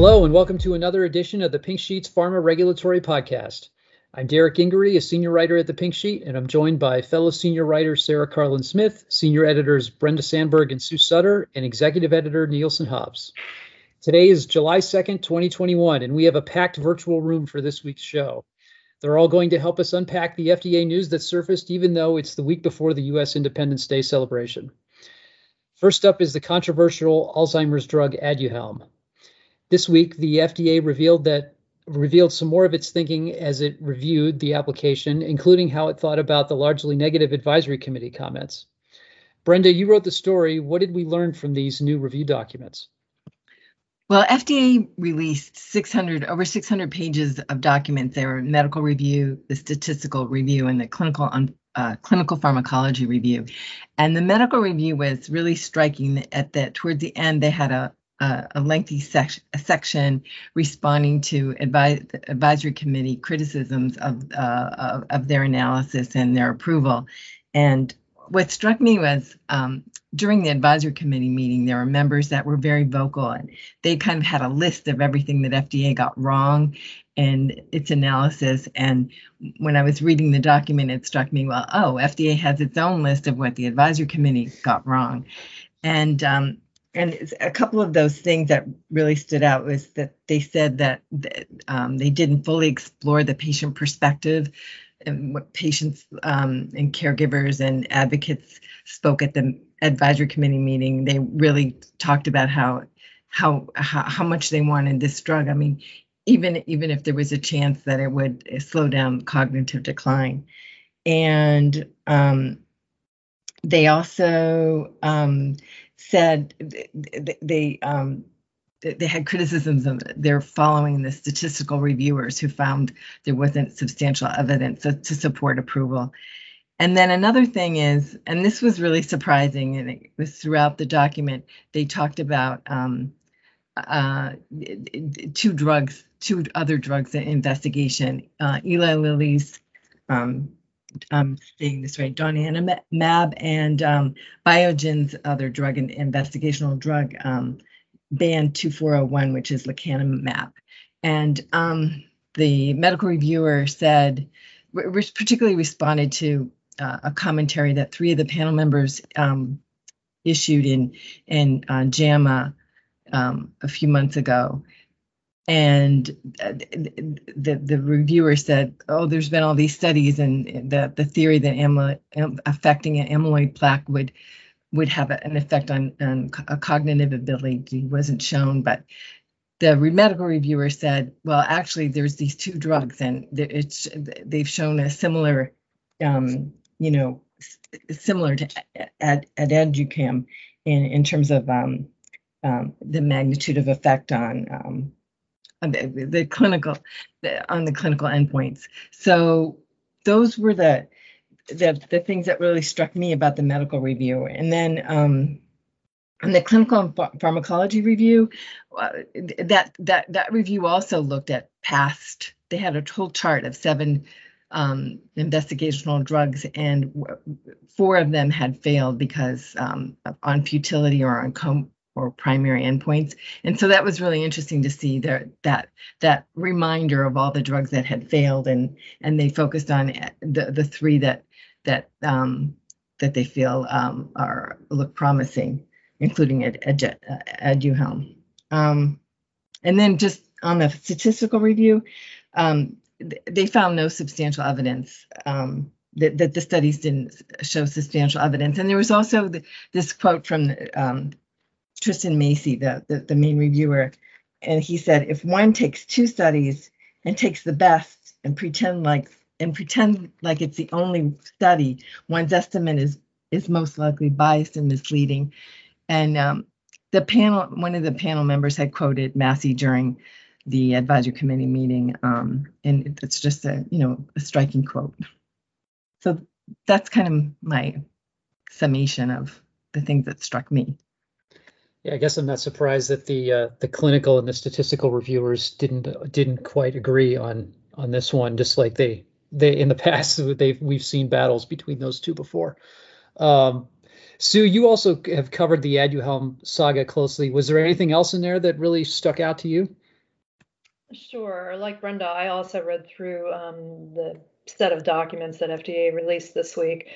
Hello, and welcome to another edition of the Pink Sheet's Pharma Regulatory Podcast. I'm Derek Gingery, a senior writer at the Pink Sheet, and I'm joined by fellow senior writer Sarah Karlin-Smith, senior editors Brenda Sandberg and Sue Sutter, and executive editor Nielsen Hobbs. Today is July 2nd, 2021, and we have a packed virtual room for this week's show. They're all going to help us unpack the FDA news that surfaced, even though it's the week before the U.S. Independence Day celebration. First up is the controversial Alzheimer's drug Aduhelm. This week, the FDA revealed that revealed some more of its thinking as it reviewed the application, including how it thought about the largely negative advisory committee comments. Brenda, you wrote the story. What did we learn from these new review documents? Well, FDA released 600 over 600 pages of documents. There were medical review, the statistical review, and the clinical uh, clinical pharmacology review. And the medical review was really striking. At that, towards the end, they had a a, a lengthy sec- a section responding to advi- advisory committee criticisms of, uh, of, of their analysis and their approval. And what struck me was um, during the advisory committee meeting, there were members that were very vocal and they kind of had a list of everything that FDA got wrong and its analysis. And when I was reading the document, it struck me, well, oh, FDA has its own list of what the advisory committee got wrong. And um, and a couple of those things that really stood out was that they said that, that um, they didn't fully explore the patient perspective and what patients um, and caregivers and advocates spoke at the advisory committee meeting. They really talked about how how how, how much they wanted this drug. I mean, even even if there was a chance that it would slow down cognitive decline, and um, they also um, said they um, they had criticisms of they're following the statistical reviewers who found there wasn't substantial evidence to, to support approval. And then another thing is, and this was really surprising, and it was throughout the document, they talked about um, uh, two drugs, two other drugs in investigation. Uh, Eli Lilly's um, um, saying this right, donanemab and um, Biogen's other drug, and investigational drug, um, BAN 2401, which is lecanemab. And um, the medical reviewer said, particularly responded to uh, a commentary that three of the panel members um, issued in in uh, JAMA um, a few months ago, and uh, the the reviewer said, "Oh, there's been all these studies, and the the theory that amyloid, affecting an amyloid plaque would would have an effect on, on a cognitive ability wasn't shown, but." The medical reviewer said, "Well, actually, there's these two drugs, and it's they've shown a similar, um, you know, similar to ad, aducanum in in terms of um, um, the magnitude of effect on um, the, the clinical the, on the clinical endpoints. So those were the, the the things that really struck me about the medical review. And then um, on the clinical pharmacology review, uh, that that that review also looked at past. They had a whole chart of seven um, investigational drugs, and four of them had failed because um, on futility or on com- or primary endpoints. And so that was really interesting to see that that that reminder of all the drugs that had failed, and and they focused on the the three that that um, that they feel um, are look promising, including Ad, Ad, Aduhelm. Um, and then just on the statistical review, um, they found no substantial evidence um, that, that, the studies didn't show substantial evidence. And there was also the, this quote from um, Tristan Massie, the, the, the main reviewer, and he said if one takes two studies and takes the best and pretend like and pretend like it's the only study, one's estimate is is most likely biased and misleading. And um, the panel, one of the panel members had quoted Massie during the advisory committee meeting, um, and it's just a you know a striking quote. So that's kind of my summation of the things that struck me. Yeah, I guess I'm not surprised that the uh, the clinical and the statistical reviewers didn't didn't quite agree on on this one. Just like they they in the past they we've seen battles between those two before. Um, Sue, you also have covered the Aduhelm saga closely. Was there anything else in there that really stuck out to you? Sure. Like Brenda, I also read through um, the set of documents that FDA released this week.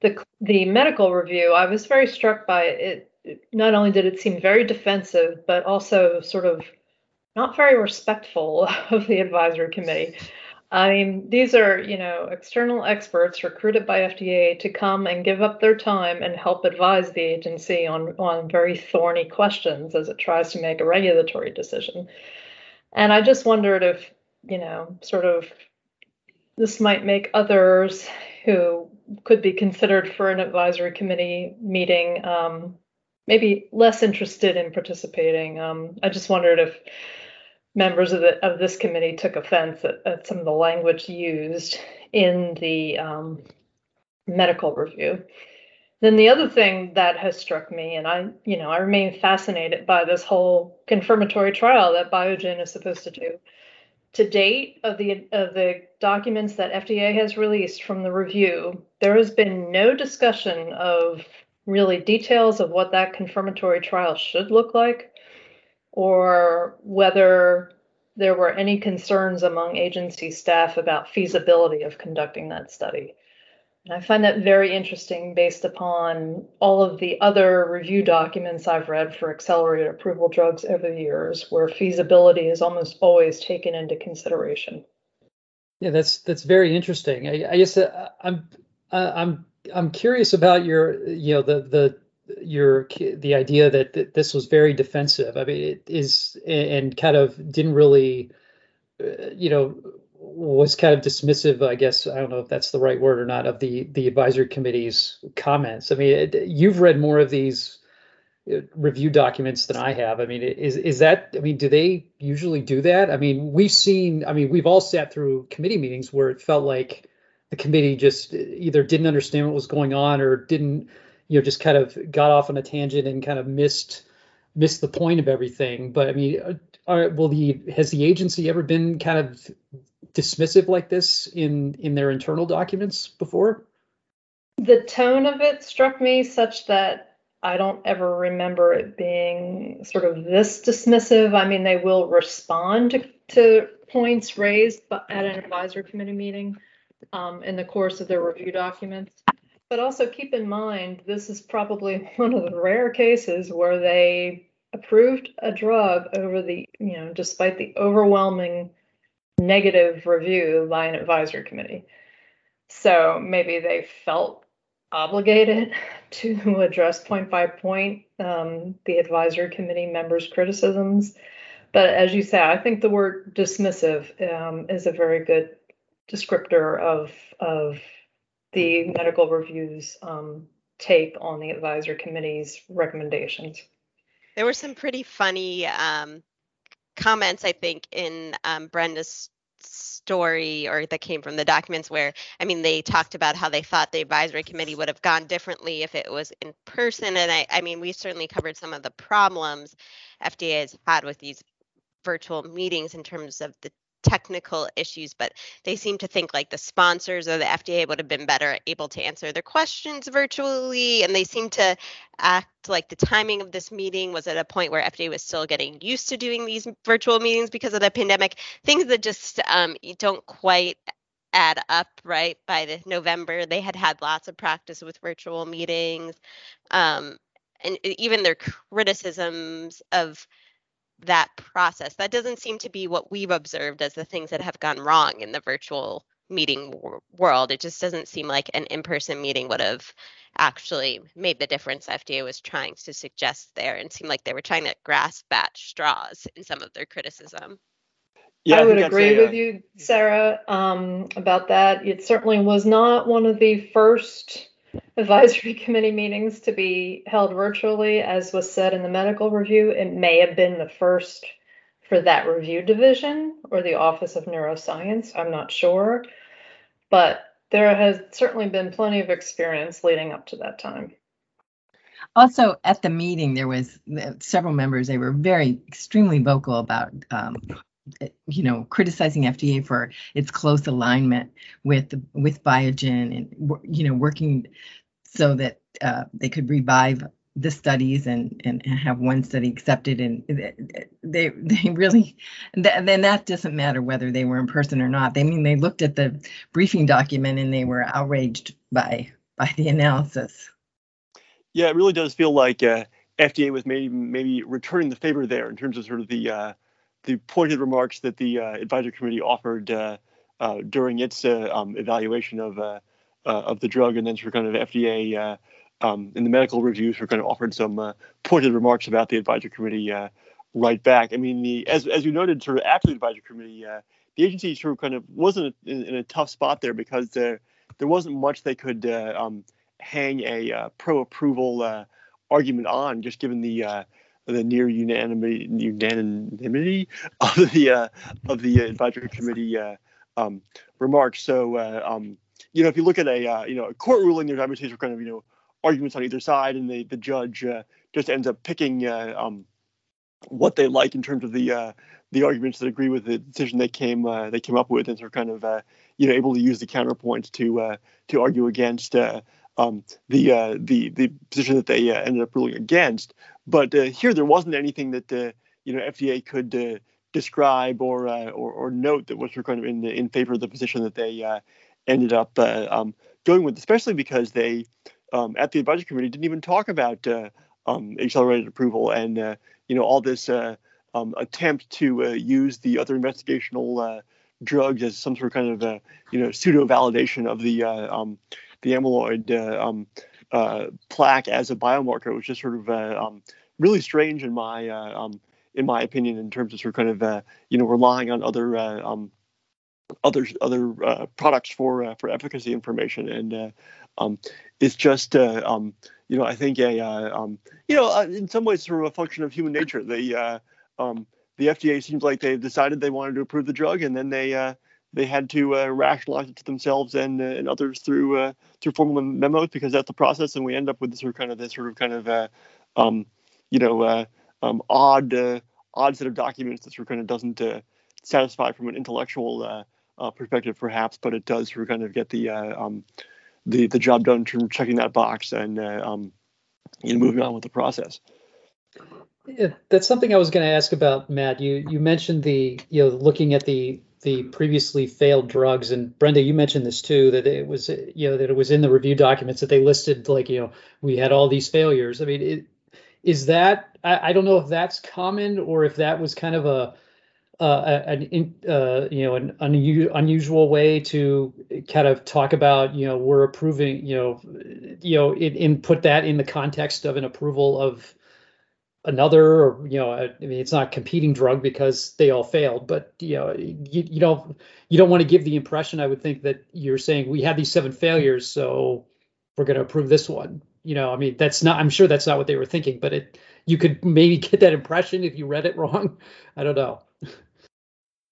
The the medical review, I was very struck by it. Not only did it seem very defensive, but also sort of not very respectful of the advisory committee. I mean, these are, you know, external experts recruited by FDA to come and give up their time and help advise the agency on, on very thorny questions as it tries to make a regulatory decision. And I just wondered if, you know, sort of this might make others who could be considered for an advisory committee meeting um, maybe less interested in participating. Um, I just wondered if members of, the, of this committee took offense at, at some of the language used in the um, medical review. Then the other thing that has struck me, and I, you know, I remain fascinated by this whole confirmatory trial that Biogen is supposed to do. To date, of the of the documents that FDA has released from the review, there has been no discussion of really details of what that confirmatory trial should look like or whether there were any concerns among agency staff about feasibility of conducting that study. And I find that very interesting based upon all of the other review documents I've read for accelerated approval drugs over the years, where feasibility is almost always taken into consideration. Yeah, that's that's very interesting. I, I guess uh, I'm uh, I'm I'm curious about your you know the the your the idea that, that this was very defensive. I mean, it is and kind of didn't really, uh, you know, was kind of dismissive. I guess I don't know if that's the right word or not of the the advisory committee's comments. I mean, it, you've read more of these uh, review documents than I have. I mean, is is that? I mean, do they usually do that? I mean, we've seen. I mean, we've all sat through committee meetings where it felt like the committee just either didn't understand what was going on or didn't you know just kind of got off on a tangent and kind of missed missed the point of everything. But I mean, uh, are, will the has the agency ever been kind of dismissive like this in in their internal documents before? The tone of it struck me such that I don't ever remember it being sort of this dismissive. I mean, they will respond to, to points raised at an advisory committee meeting um, in the course of their review documents. But also keep in mind, this is probably one of the rare cases where they approved a drug over the, you know, despite the overwhelming negative review by an advisory committee. So maybe they felt obligated to address point by point um, the advisory committee members' criticisms. But as you say, I think the word dismissive um, is a very good descriptor of of the medical reviews um, take on the advisory committee's recommendations. There were some pretty funny um, comments, I think, in um, Brenda's story or that came from the documents where i mean they talked about how they thought the advisory committee would have gone differently if it was in person and i, I mean we certainly covered some of the problems fda has had with these virtual meetings in terms of the technical issues, but they seem to think like the sponsors or the FDA would have been better able to answer their questions virtually. And they seem to act like the timing of this meeting was at a point where FDA was still getting used to doing these virtual meetings because of the pandemic. Things that just um, don't quite add up right by the November. They had had lots of practice with virtual meetings. Um, and even their criticisms of that process. That doesn't seem to be what we've observed as the things that have gone wrong in the virtual meeting world. It just doesn't seem like an in person meeting would have actually made the difference FDA was trying to suggest there and seemed like they were trying to grasp at straws in some of their criticism. Yeah, I, I would agree with uh, you, Sarah, um, about that. It certainly was not one of the first advisory committee meetings to be held virtually, as was said in the medical review. It may have been the first for that review division or the Office of Neuroscience. I'm not sure. But there has certainly been plenty of experience leading up to that time. Also, at the meeting, there was several members. They were very extremely vocal about um, you know, criticizing FDA for its close alignment with with Biogen and you know working so that uh, they could revive the studies and and have one study accepted and they they really then that doesn't matter whether they were in person or not. They I mean they looked at the briefing document and they were outraged by by the analysis. Yeah it really does feel like uh, fda was maybe maybe returning the favor there in terms of sort of the uh, the pointed remarks that the uh, advisory committee offered uh, uh, during its um, evaluation of of the drug and then of kind of fda um, in the medical reviews, we're kind of offered some pointed remarks about the advisory committee right back. I mean, the as as you noted, sort of after the advisory committee, uh, the agency sort of kind of wasn't in, in, a tough spot there because there there wasn't much they could uh, um, hang a uh, pro approval argument on, just given the the near unanimity unanimity of the of the advisory committee um, remarks. So. Um, you know, if you look at a you know a court ruling, there's obviously kind of you know arguments on either side, and the the judge uh, just ends up picking uh, um, what they like in terms of the uh, the arguments that agree with the decision they came uh, they came up with, and they're kind of uh, you know able to use the counterpoints to uh, to argue against um, the the the position that they ended up ruling against. But here there wasn't anything that you know FDA could describe or, or, or note that was kind of in in favor of the position that they ended up um, going with, especially because they um, at the advisory committee didn't even talk about uh, um, accelerated approval and uh, you know all this uh, um, attempt to uh, use the other investigational uh, drugs as some sort of kind of you know pseudo validation of the um, the amyloid um, plaque as a biomarker, which is sort of um, really strange in my in my opinion in terms of sort of kind of you know relying on other other other uh, products for uh, for efficacy information, and uh, um, it's just uh, um, you know I think a uh, um, you know uh, in some ways sort of a function of human nature. The um, the FDA seems like they decided they wanted to approve the drug, and then they they had to rationalize it to themselves and and others through through formal memos because that's the process, and we end up with this sort of kind of this sort of kind of um, you know odd odd set of documents that sort of kind of doesn't satisfy from an intellectual uh, uh, perspective, perhaps, but it does sort of kind of get the uh, um, the the job done from checking that box and uh, um, you know moving on with the process. Yeah, that's something I was going to ask about, Matt. You you mentioned the you know looking at the the previously failed drugs, and Brenda, you mentioned this too that it was you know that it was in the review documents that they listed like you know we had all these failures. I mean, it, is that I, I don't know if that's common or if that was kind of a uh, an uh, you know an unusual way to kind of talk about you know we're approving you know you know in put that in the context of an approval of another or you know I mean it's not competing drug because they all failed but you know you, you don't you don't want to give the impression I would think that you're saying we had these seven failures so we're going to approve this one you know I mean that's not I'm sure that's not what they were thinking but it you could maybe get that impression if you read it wrong I don't know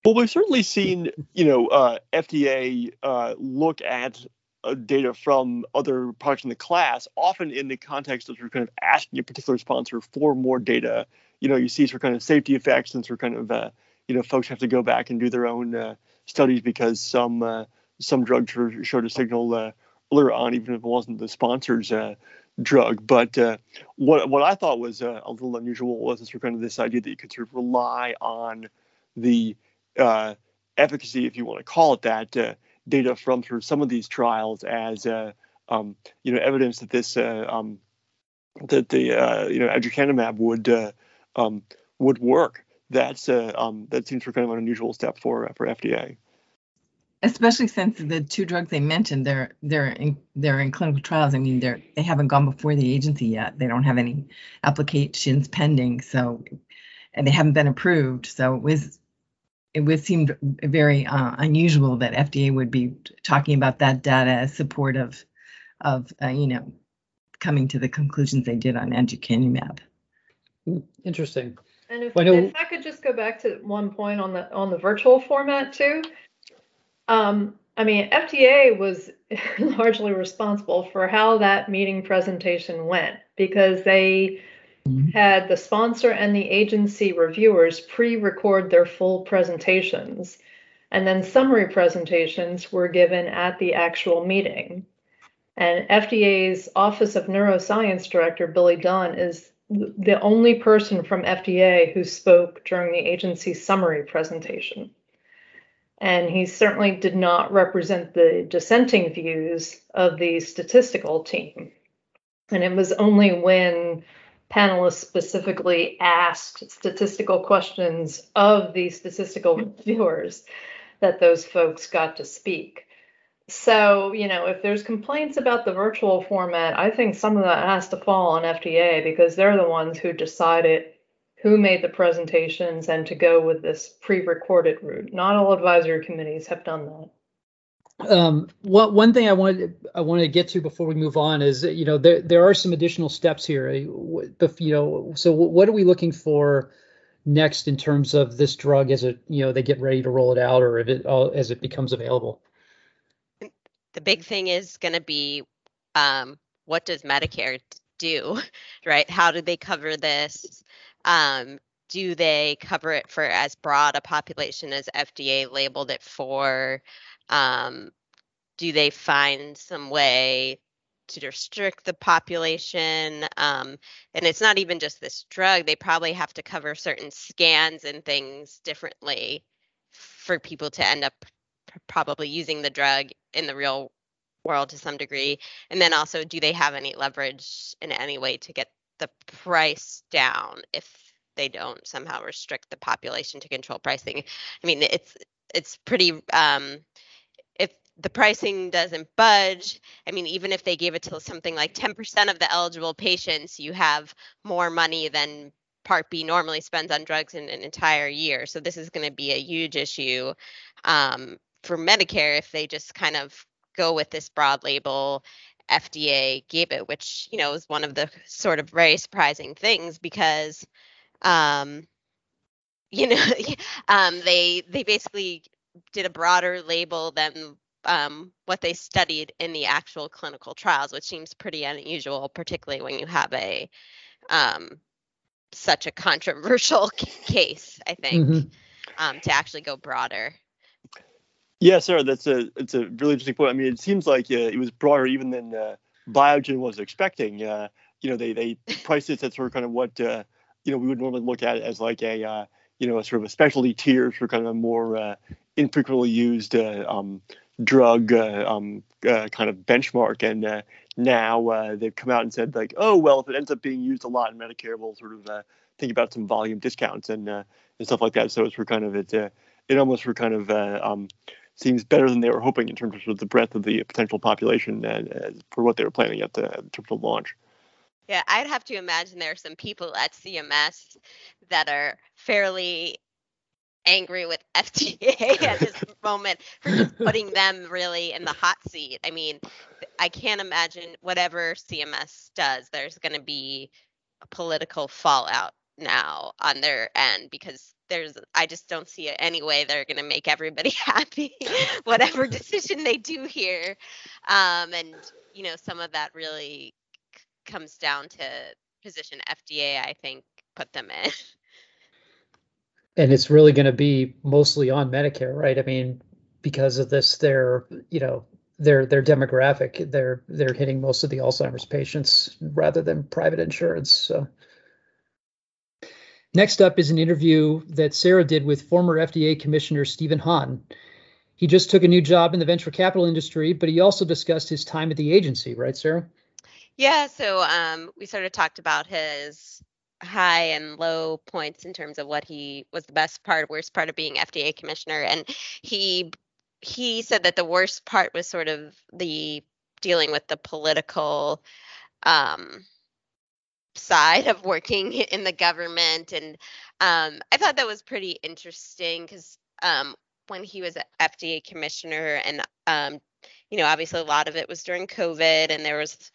well, we've certainly seen, you know, uh, FDA uh, look at uh, data from other products in the class, often in the context of kind of asking a particular sponsor for more data. You know, you see sort kind of safety effects and sort kind of, uh, you know, folks have to go back and do their own uh, studies because some uh, some drugs showed a signal earlier on, even if it wasn't the sponsor's drug. But what what I thought was a little unusual was of kind of this idea that you could sort of rely on the uh, efficacy, if you want to call it that, uh, data from sort of some of these trials as uh, um, you know evidence that this uh, um, that the uh, you know aducanumab would uh, um, would work. That's um, that seems for kind of an unusual step for for FDA. Especially since the two drugs they mentioned, they're they're in they're in clinical trials. I mean, they're they haven't gone before the agency yet. They don't have any applications pending, so and they haven't been approved. So it was it would seem very uh, unusual that FDA would be talking about that data as support of, of uh, you know, coming to the conclusions they did on aducanumab. Interesting. And if, well, if I could just go back to one point on the on the virtual format too. Um, I mean, FDA was largely responsible for how that meeting presentation went because they Mm-hmm. had the sponsor and the agency reviewers pre-record their full presentations and then summary presentations were given at the actual meeting And FDA's Office of Neuroscience Director, Billy Dunn, is the only person from FDA who spoke during the agency summary presentation. And he certainly did not represent the dissenting views of the statistical team. And it was only when panelists specifically asked statistical questions of the statistical reviewers that those folks got to speak. So, you know, if there's complaints about the virtual format, I think some of that has to fall on FDA because they're the ones who decided who made the presentations and to go with this pre-recorded route. Not all advisory committees have done that. Um, what, one thing I wanted I wanted to get to before we move on is you know there there are some additional steps here. You know, so what are we looking for next in terms of this drug as it you know they get ready to roll it out or if it as it becomes available? the big thing is going to be um, what does Medicare do, right? How do they cover this? Um, do they cover it for as broad a population as FDA labeled it for? Um, do they find some way to restrict the population? Um, and it's not even just this drug, they probably have to cover certain scans and things differently for people to end up probably using the drug in the real world to some degree? And then also, do they have any leverage in any way to get the price down if they don't somehow restrict the population to control pricing? I mean, it's it's pretty. Um, if the pricing doesn't budge, I mean, even if they gave it to something like 10% of the eligible patients, you have more money than Part B normally spends on drugs in an entire year. So this is going to be a huge issue um, for Medicare if they just kind of go with this broad label FDA gave it, which you know is one of the sort of very surprising things because, um, you know, um, they they basically did a broader label than um, what they studied in the actual clinical trials, which seems pretty unusual, particularly when you have a um, such a controversial case. I think mm-hmm. um, to actually go broader. Yeah, Sarah, that's a it's a really interesting point. I mean, it seems like uh, it was broader even than uh, Biogen was expecting. Uh, you know, they they priced it at sort of kind of what uh, you know we would normally look at it as like a uh, you know a sort of a specialty tier for kind of a more uh, infrequently used um, drug um, kind of benchmark. And now they've come out and said like, oh well, if it ends up being used a lot in Medicare, we'll sort of think about some volume discounts and and stuff like that. So it's for kind of it it almost for kind of um, seems better than they were hoping in terms of, sort of the breadth of the potential population and, and for what they were planning at the in terms of launch. Yeah, I'd have to imagine there are some people at CMS that are fairly angry with FDA at this moment for just putting them really in the hot seat. I mean, I can't imagine whatever CMS does, there's going to be a political fallout now on their end because there's I just don't see it any way they're going to make everybody happy whatever decision they do here. Um, and you know some of that really c- comes down to position FDA I think put them in. And it's really going to be mostly on Medicare right? I mean because of this they're you know their their demographic. They're they're hitting most of the Alzheimer's patients rather than private insurance so Next up is an interview that Sarah did with former FDA Commissioner Stephen Hahn. He just took a new job in the venture capital industry, but he also discussed his time at the agency, right, Sarah? Yeah, so um, we sort of talked about his high and low points in terms of what he was the best part, worst part of being FDA commissioner, and he he said that the worst part was sort of the dealing with the political um, side of working in the government. And um, I thought that was pretty interesting because um, when he was FDA commissioner, and um, you know, obviously a lot of it was during COVID, and there was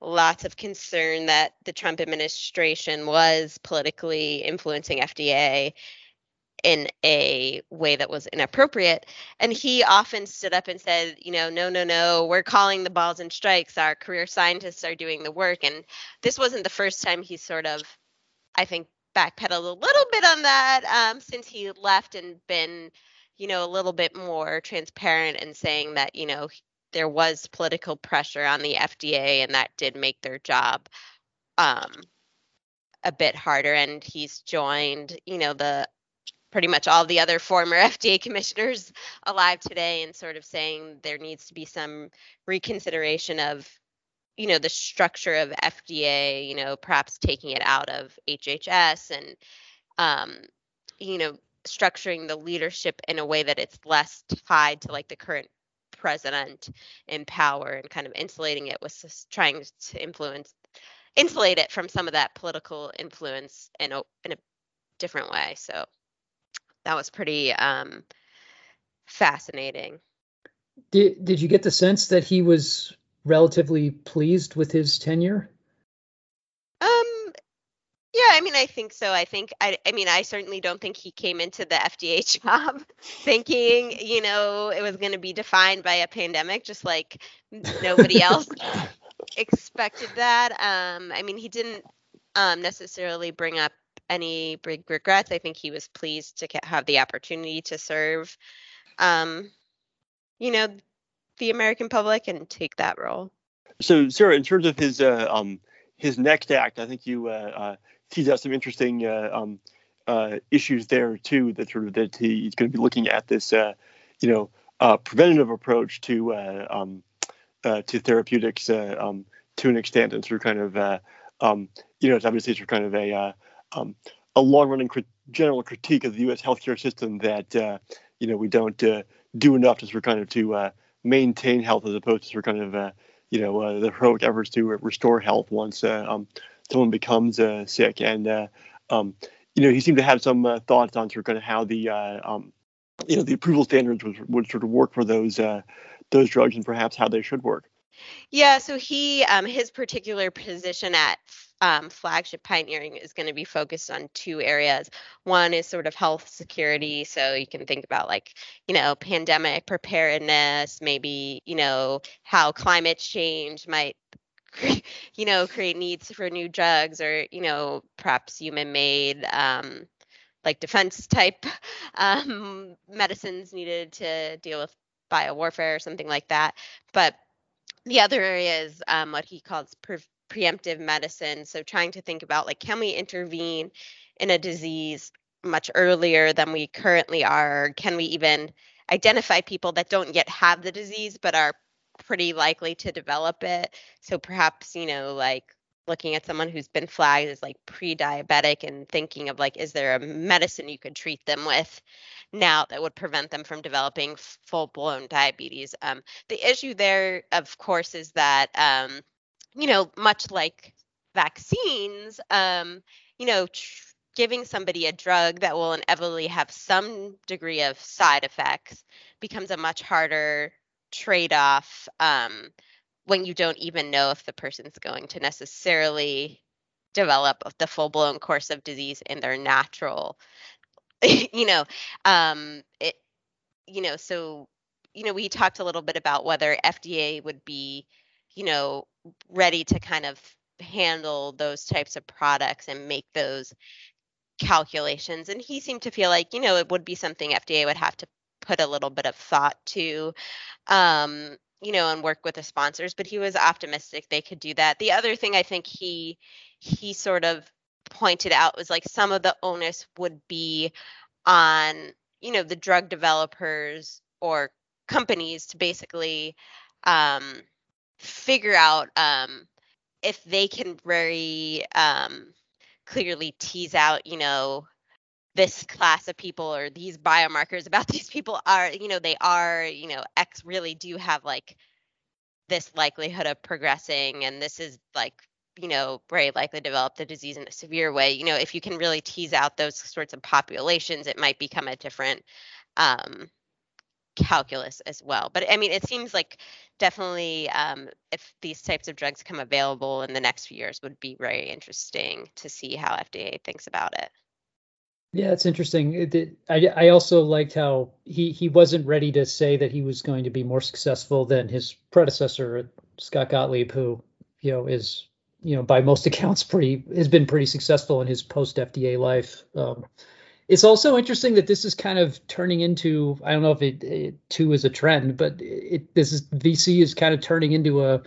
lots of concern that the Trump administration was politically influencing FDA in a way that was inappropriate. And he often stood up and said, you know, no, no, no, we're calling the balls and strikes. Our career scientists are doing the work. And this wasn't the first time he sort of, I think, backpedaled a little bit on that um, since he left and been, you know, a little bit more transparent and saying that, you know, there was political pressure on the FDA, and that did make their job um, a bit harder. And he's joined, you know, the pretty much all the other former FDA commissioners alive today and sort of saying there needs to be some reconsideration of you know the structure of FDA, you know, perhaps taking it out of HHS and um, you know structuring the leadership in a way that it's less tied to like the current president in power and kind of insulating it with trying to influence insulate it from some of that political influence in a in a different way. So that was pretty um, fascinating. Did Did you get the sense that he was relatively pleased with his tenure? Um, yeah, I mean, I think so. I think I, I mean, I certainly don't think he came into the FDA job thinking, you know, it was going to be defined by a pandemic, just like nobody else expected that. Um, I mean, he didn't um, necessarily bring up any big regrets. I think he was pleased to have the opportunity to serve, um, you know, the American public and take that role. So, Sarah, in terms of his uh, um, his next act, I think you uh, uh, teased out some interesting uh, um, uh, issues there too. That sort of that he's going to be looking at this, uh, you know, preventative approach to um, to therapeutics um, to an extent, and of kind of um, you know, it's obviously sort of kind of a um, a long-running crit- general critique of the U.S. healthcare system that uh, you know we don't uh, do enough to sort kind of to uh, maintain health as opposed to sort kind of uh, you know uh, the heroic efforts to restore health once uh, um, someone becomes sick. And um, you know he seemed to have some thoughts on sort of kind of how the um, you know the approval standards would, would sort of work for those those drugs and perhaps how they should work. Yeah, so he um, his particular position at um, flagship pioneering is going to be focused on two areas. One is sort of health security, so you can think about like you know pandemic preparedness, maybe you know how climate change might you know create needs for new drugs or you know perhaps human made um, like defense type um, medicines needed to deal with biowarfare or something like that. But the other area is um, what he calls pre- preemptive medicine. So trying to think about like, can we intervene in a disease much earlier than we currently are? Can we even identify people that don't yet have the disease but are pretty likely to develop it? So perhaps, you know, like looking at someone who's been flagged as like pre-diabetic and thinking of like is there a medicine you could treat them with now that would prevent them from developing full-blown diabetes um, the issue there of course is that um, you know much like vaccines um, you know tr- giving somebody a drug that will inevitably have some degree of side effects becomes a much harder trade-off um, when you don't even know if the person's going to necessarily develop the full blown course of disease in their natural you know um it you know so you know we talked a little bit about whether FDA would be you know ready to kind of handle those types of products and make those calculations and he seemed to feel like you know it would be something FDA would have to put a little bit of thought to um you know, and work with the sponsors, but he was optimistic they could do that. The other thing I think he he sort of pointed out was like some of the onus would be on, you know, the drug developers or companies to basically um, figure out um, if they can very um, clearly tease out, you know, this class of people or these biomarkers about these people are you know they are you know x really do have like this likelihood of progressing and this is like you know very likely develop the disease in a severe way. You know if you can really tease out those sorts of populations it might become a different um, calculus as well but i mean it seems like definitely um, if these types of drugs come available in the next few years would be very interesting to see how fda thinks about it yeah, it's interesting. It, it, I, I also liked how he, he wasn't ready to say that he was going to be more successful than his predecessor, Scott Gottlieb, who you know is you know by most accounts pretty has been pretty successful in his post FDA life. Um, it's also interesting that this is kind of turning into I don't know if it, it too is a trend, but it this is VC is kind of turning into a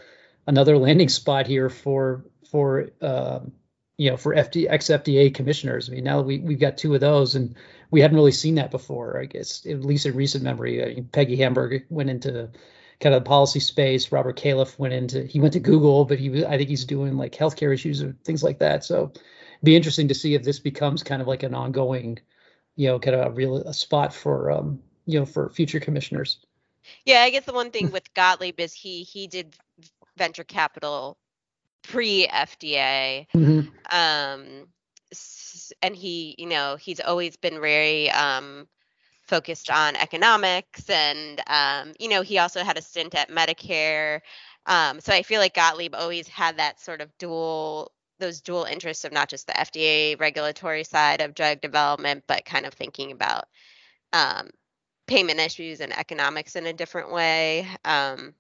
another landing spot here for for um, you know for FD ex FDA commissioners. I mean now we we've got two of those and we hadn't really seen that before. I guess at least in recent memory. I mean, Peggy Hamburg went into kind of the policy space. Robert Califf went into he went to Google, but he I think he's doing like healthcare issues or things like that. So be interesting to see if this becomes kind of like an ongoing, you know, kind of a real a spot for um, you know, for future commissioners. Yeah, I guess the one thing with Gottlieb is he he did venture capital pre FDA. Mm-hmm. Um and he, you know, he's always been very um focused on economics and um, you know, he also had a stint at Medicare. Um, so I feel like Gottlieb always had that sort of dual those dual interests of not just the FDA regulatory side of drug development, but kind of thinking about um, payment issues and economics in a different way. Um,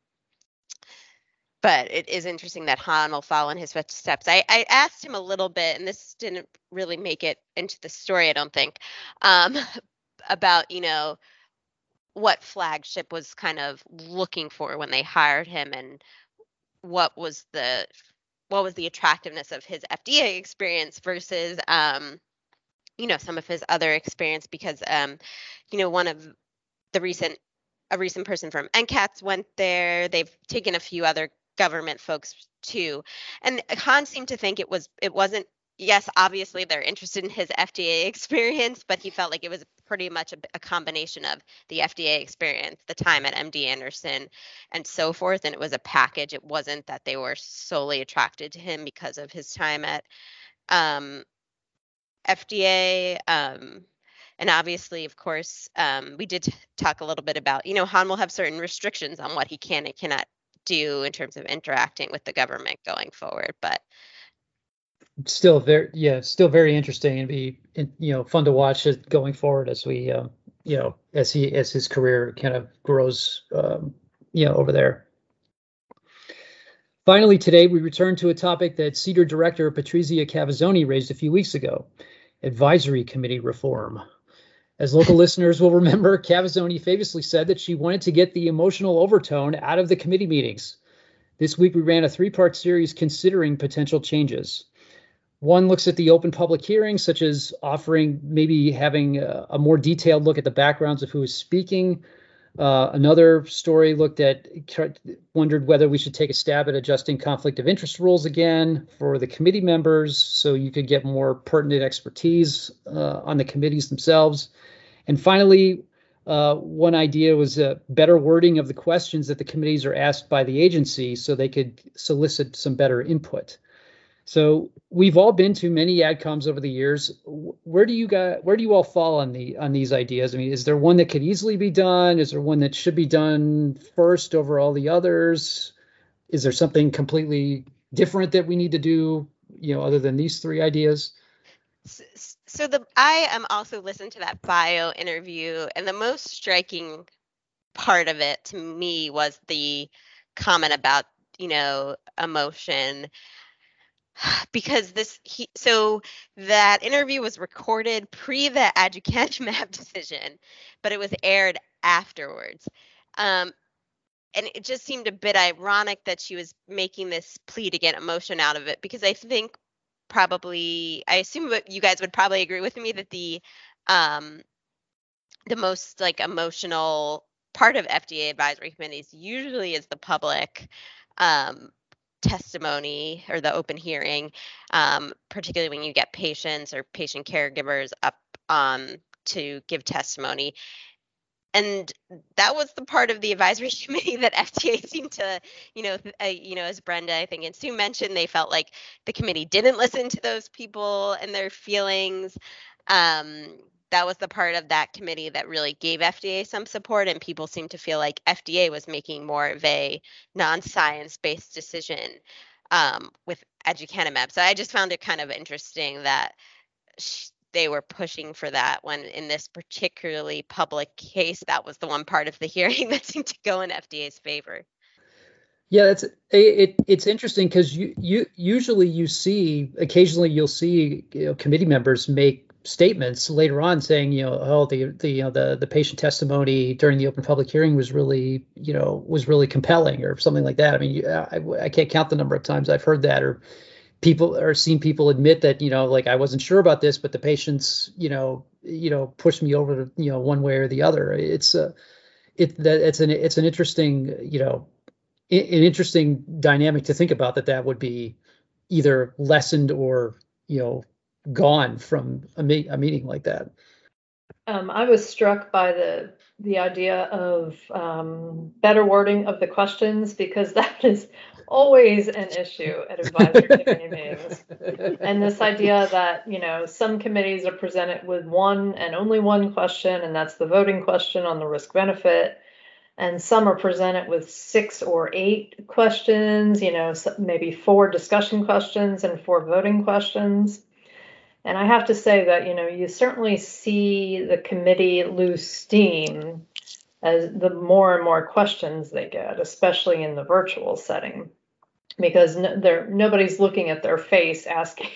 but it is interesting that Hahn will follow in his footsteps. I, I asked him a little bit, and this didn't really make it into the story, I don't think, um, about, you know, what flagship was kind of looking for when they hired him and what was the what was the attractiveness of his FDA experience versus um, you know some of his other experience because um, you know one of the recent a recent person from NCATS went there. They've taken a few other government folks too, and Hahn seemed to think it was it wasn't yes, obviously they're interested in his FDA experience, but he felt like it was pretty much a, a, combination of the FDA experience, the time at MD Anderson, and so forth. And it was a package. It wasn't that they were solely attracted to him because of his time at um, FDA. Um, and obviously, of course, um, we did talk a little bit about, you know, Hahn will have certain restrictions on what he can and cannot do in terms of interacting with the government going forward. But still very yeah still very interesting and be you know fun to watch it going forward as we uh, you know as he as his career kind of grows um, you know over there. Finally today we return to a topic that CDER director patrizia cavazzoni raised a few weeks ago advisory committee reform. As local listeners will remember cavazzoni famously said that she wanted to get the emotional overtone out of the committee meetings. This week we ran a three-part series considering potential changes one looks at the open public hearings, such as offering maybe having a, a more detailed look at the backgrounds of who is speaking. Uh, another story looked at, wondered whether we should take a stab at adjusting conflict of interest rules again for the committee members so you could get more pertinent expertise uh, on the committees themselves. And finally, uh, one idea was a better wording of the questions that the committees are asked by the agency so they could solicit some better input. So we've all been to many adcoms over the years. Where do you got where do you all fall on the on these ideas? I mean, is there one that could easily be done? Is there one that should be done first over all the others? Is there something completely different that we need to do, you know, other than these three ideas? So the I am also listened to that bio interview, and the most striking part of it to me was the comment about you know emotion because this he so that interview was recorded pre the aducanumab decision but it was aired afterwards. Um, and it just seemed a bit ironic that she was making this plea to get emotion out of it because i think probably i assume you guys would probably agree with me that the um the most like emotional part of fda advisory committees usually is the public um testimony or the open hearing, um, particularly when you get patients or patient caregivers up um, to give testimony. And that was the part of the advisory committee that FDA seemed to, you know, uh, you know, as Brenda I think and Sue mentioned, they felt like the committee didn't listen to those people and their feelings. Um, that was the part of that committee that really gave FDA some support, and people seem to feel like FDA was making more of a non-science based decision um, with aducanumab. So I just found it kind of interesting that they were pushing for that when in this particularly public case, that was the one part of the hearing that seemed to go in FDA's favor. Yeah, that's it. It's interesting because you you usually you see occasionally you'll see you know, committee members make statements later on saying, you know, oh, the the you know the the patient testimony during the open public hearing was really, you know, was really compelling or something like that. I mean, I, I can't count the number of times I've heard that or people or seen people admit that, you know, like I wasn't sure about this, but the patients, you know, you know, pushed me over, to, you know, one way or the other. It's a, it that it's an it's an interesting, you know, an interesting dynamic to think about that that would be either lessened or you know gone from a, me- a meeting like that. Um, I was struck by the the idea of um, better wording of the questions because that is always an issue at advisory committee meetings. And this idea that you know some committees are presented with one and only one question, and that's the voting question on the risk benefit, and some are presented with six or eight questions. You know, maybe four discussion questions and four voting questions. And I have to say that, you know, you certainly see the committee lose steam as the more and more questions they get, especially in the virtual setting because no, nobody's looking at their face asking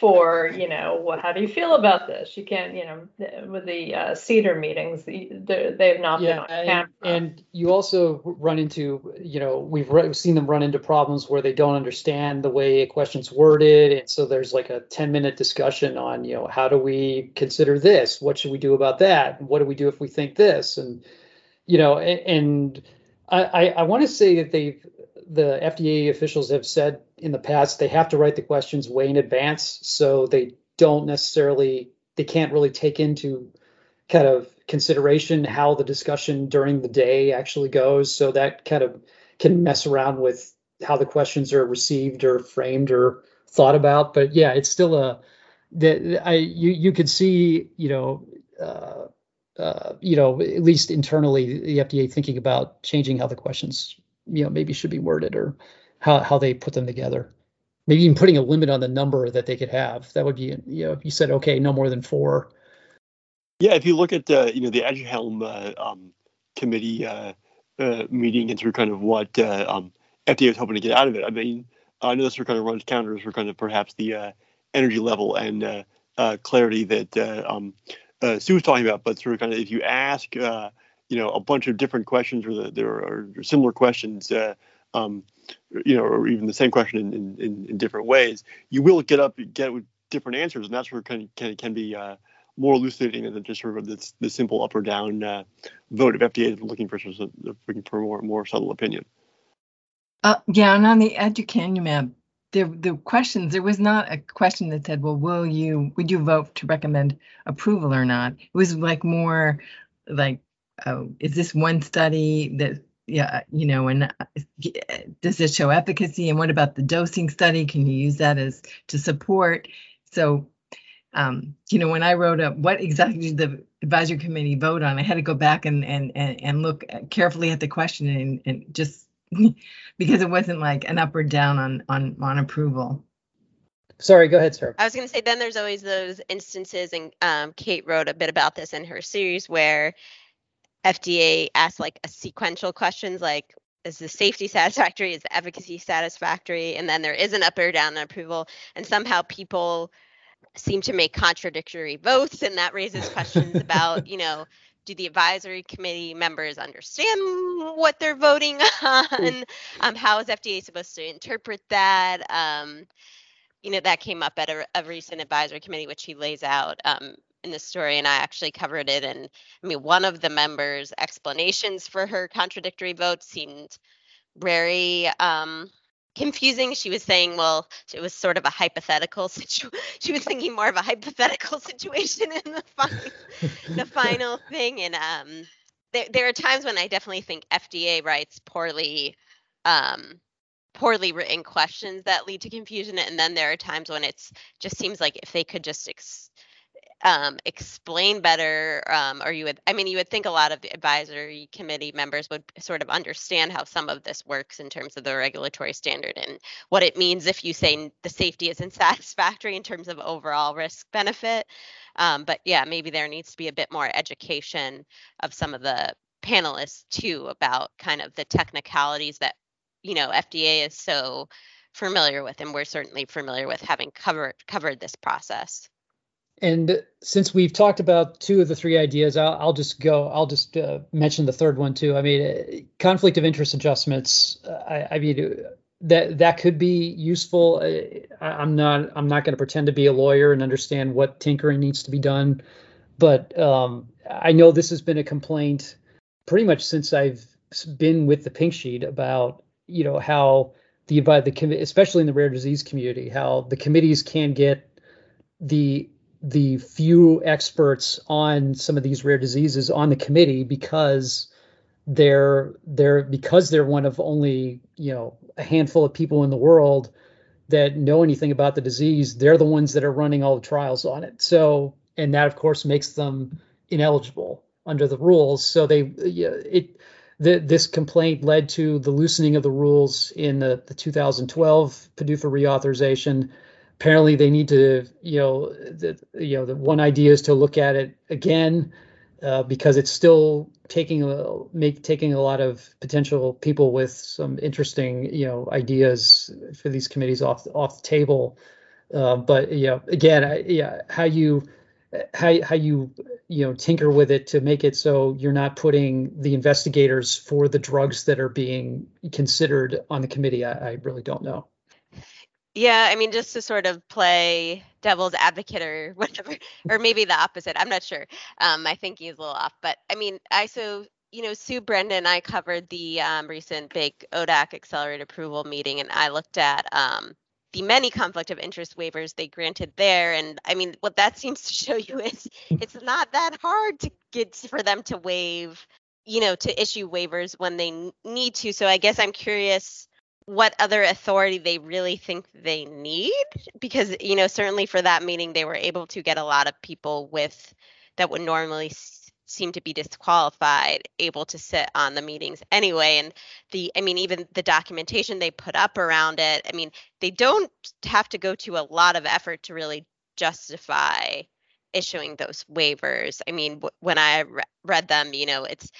for you know what how do you feel about this? You can't you know with the uh, CDER meetings they've not yeah, been on and, camera. and you also run into you know we've re- seen them run into problems where they don't understand the way a question's worded and so there's like a 10 minute discussion on you know how do we consider this? What should we do about that? What do we do if we think this? And you know and, and I, I, I want to say that they've the FDA officials have said in the past they have to write the questions way in advance, so they don't necessarily they can't really take into kind of consideration how the discussion during the day actually goes. So that kind of can mess around with how the questions are received or framed or thought about. But yeah, it's still a that I you you could see you know. Uh, uh, you know, at least internally, the FDA thinking about changing how the questions you know maybe should be worded or how how they put them together. Maybe even putting a limit on the number that they could have. That would be you know if you said okay, no more than four. Yeah, if you look at uh, you know the Aduhelm uh, um, committee uh, uh, meeting and through kind of what uh, um, FDA was hoping to get out of it. I mean, I know this of kind of runs counter for kind of perhaps the uh, energy level and clarity that um, Sue was talking about, but sort of kind of if you ask you know a bunch of different questions or the, there are similar questions uh, um, you know or even the same question in, in, in, different ways you will get up get with different answers and that's where can can, can be uh, more elucidating than just sort of this the simple up or down uh, vote of FDA is looking for looking for more more subtle opinion. Uh, yeah, and on the aducanumab, the the questions there was not a question that said, well, will you would you vote to recommend approval or not? It was like more like oh, is this one study that yeah you know and uh, does it show efficacy? And what about the dosing study? Can you use that as to support? So um, you know when i wrote up what exactly did the advisory committee vote on i had to go back and and and, and look carefully at the question and, and just because it wasn't like an up or down on on on approval. Sorry, go ahead, sir. I was going to say, then there's always those instances, and um, Kate wrote a bit about this in her series where FDA asks like a sequential questions like is the safety satisfactory? Is the efficacy satisfactory? And then there is an up or down approval and somehow people seem to make contradictory votes and that raises questions about you know do the advisory committee members understand what they're voting on? Um, how is fda supposed to interpret that? Um, you know that came up at a, a recent advisory committee which he lays out um, in the story and I actually covered it and I mean one of the members explanations for her contradictory vote seemed very um confusing. She was saying well it was sort of a hypothetical situation she was thinking more of a hypothetical situation in the final the final thing and um there, there are times when I definitely think FDA writes poorly um poorly written questions that lead to confusion and then there are times when it's just seems like if they could just ex- um, explain better um, or you would i mean you would think a lot of the advisory committee members would sort of understand how some of this works in terms of the regulatory standard and what it means if you say the safety isn't satisfactory in terms of overall risk benefit. Um, but yeah maybe there needs to be a bit more education of some of the panelists too about kind of the technicalities that you know fda is so familiar with and we're certainly familiar with having covered covered this process And since we've talked about two of the three ideas, I'll, I'll just go. I'll just uh, mention the third one too. I mean, uh, conflict of interest adjustments. Uh, I, I, mean, that that could be useful. Uh, I, am not. I'm not going to pretend to be a lawyer and understand what tinkering needs to be done, but um, I know this has been a complaint pretty much since I've been with the Pink Sheet about you know how the the especially in the rare disease community how the committees can get the the few experts on some of these rare diseases on the committee because they're they're because they're one of only you know a handful of people in the world that know anything about the disease they're the ones that are running all the trials on it. So and that of course makes them ineligible under the rules. So they it the, this complaint led to the loosening of the rules in the, the 2012 PDUFA reauthorization apparently they need to you know the you know the one idea is to look at it again uh, because it's still taking a make taking a lot of potential people with some interesting you know ideas for these committees off off the table. Uh, but you know again I, yeah how you how, how you you know tinker with it to make it so you're not putting the investigators for the drugs that are being considered on the committee I, I really don't know yeah, I mean, just to sort of play devil's advocate or whatever, or maybe the opposite. I'm not sure. Um, I think he's a little off, but I mean, I so you know, Sue Brenda and I covered the um, recent big ODAC accelerated approval meeting, and I looked at um, the many conflict of interest waivers they granted there. And I mean, what that seems to show you is it's not that hard to get for them to waive, you know, to issue waivers when they need to. So I guess I'm curious what other authority they really think they need because you know certainly for that meeting they were able to get a lot of people with that would normally s- seem to be disqualified able to sit on the meetings anyway. And the i mean even the documentation they put up around it i mean they don't have to go to a lot of effort to really justify issuing those waivers. I mean w- when i re- read them you know it's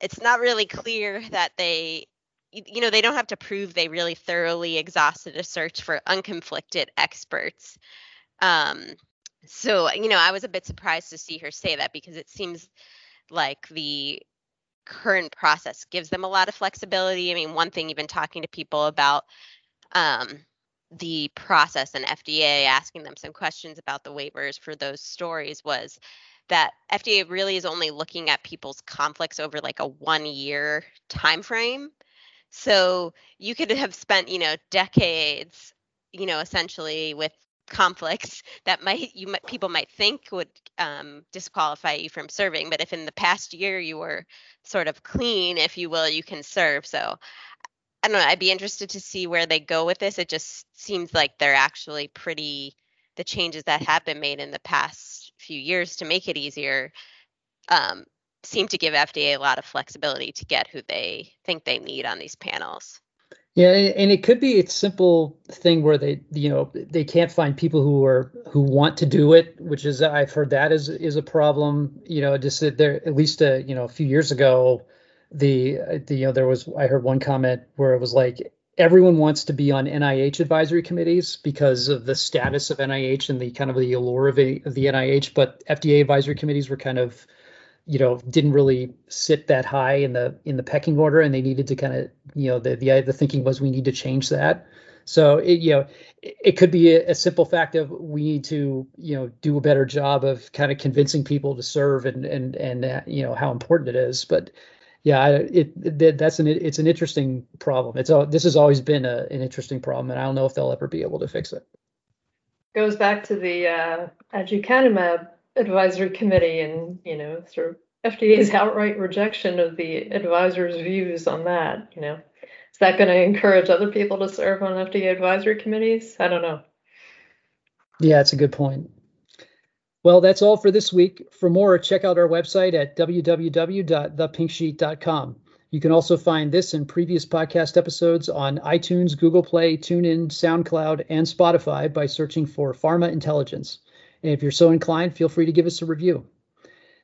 it's not really clear that they you know they don't have to prove they really thoroughly exhausted a search for unconflicted experts. Um so you know i was a bit surprised to see her say that because it seems like the current process gives them a lot of flexibility. I mean one thing even talking to people about um the process and fda asking them some questions about the waivers for those stories was that fda really is only looking at people's conflicts over like a one year time frame so you could have spent, you know, decades, you know, essentially with conflicts that might you might people might think would um, disqualify you from serving but if in the past year you were sort of clean if you will you can serve. So i don't know i'd be interested to see where they go with this. It just seems like they're actually pretty the changes that have been made in the past few years to make it easier um, seem to give FDA a lot of flexibility to get who they think they need on these panels. Yeah, and it could be a simple thing where they, you know, they can't find people who are who want to do it, which is I've heard that is is a problem. You know, just that there at least a you know a few years ago, the, uh, the you know there was I heard one comment where it was like everyone wants to be on NIH advisory committees because of the status of NIH and the kind of the allure of the NIH, but FDA advisory committees were kind of you know didn't really sit that high in the in the pecking order and they needed to kind of you know the the the thinking was we need to change that. So it you know it, it could be a, a, simple fact of we need to you know do a better job of kind of convincing people to serve and and and uh, you know how important it is. But yeah it, it that's an it's an interesting problem. It's a, this has always been a, an interesting problem and i don't know if they'll ever be able to fix it. Goes back to the uh, aducanumab advisory committee and, you know, sort of FDA's outright rejection of the advisor's views on that, you know. Is that going to encourage other people to serve on FDA advisory committees? I don't know. Yeah, it's a good point. Well, that's all for this week. For more, check out our website at www.thepinksheet.com. You can also find this and previous podcast episodes on iTunes, Google Play, TuneIn, SoundCloud, and Spotify by searching for Pharma Intelligence. And if you're so inclined, feel free to give us a review.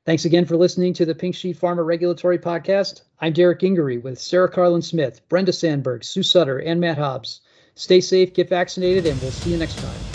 Thanks again for listening to the Pink Sheet Pharma Regulatory Podcast. I'm Derek Gingery with Sarah Karlin-Smith, Brenda Sandburg, Sue Sutter, and Matt Hobbs. Stay safe, get vaccinated, and we'll see you next time.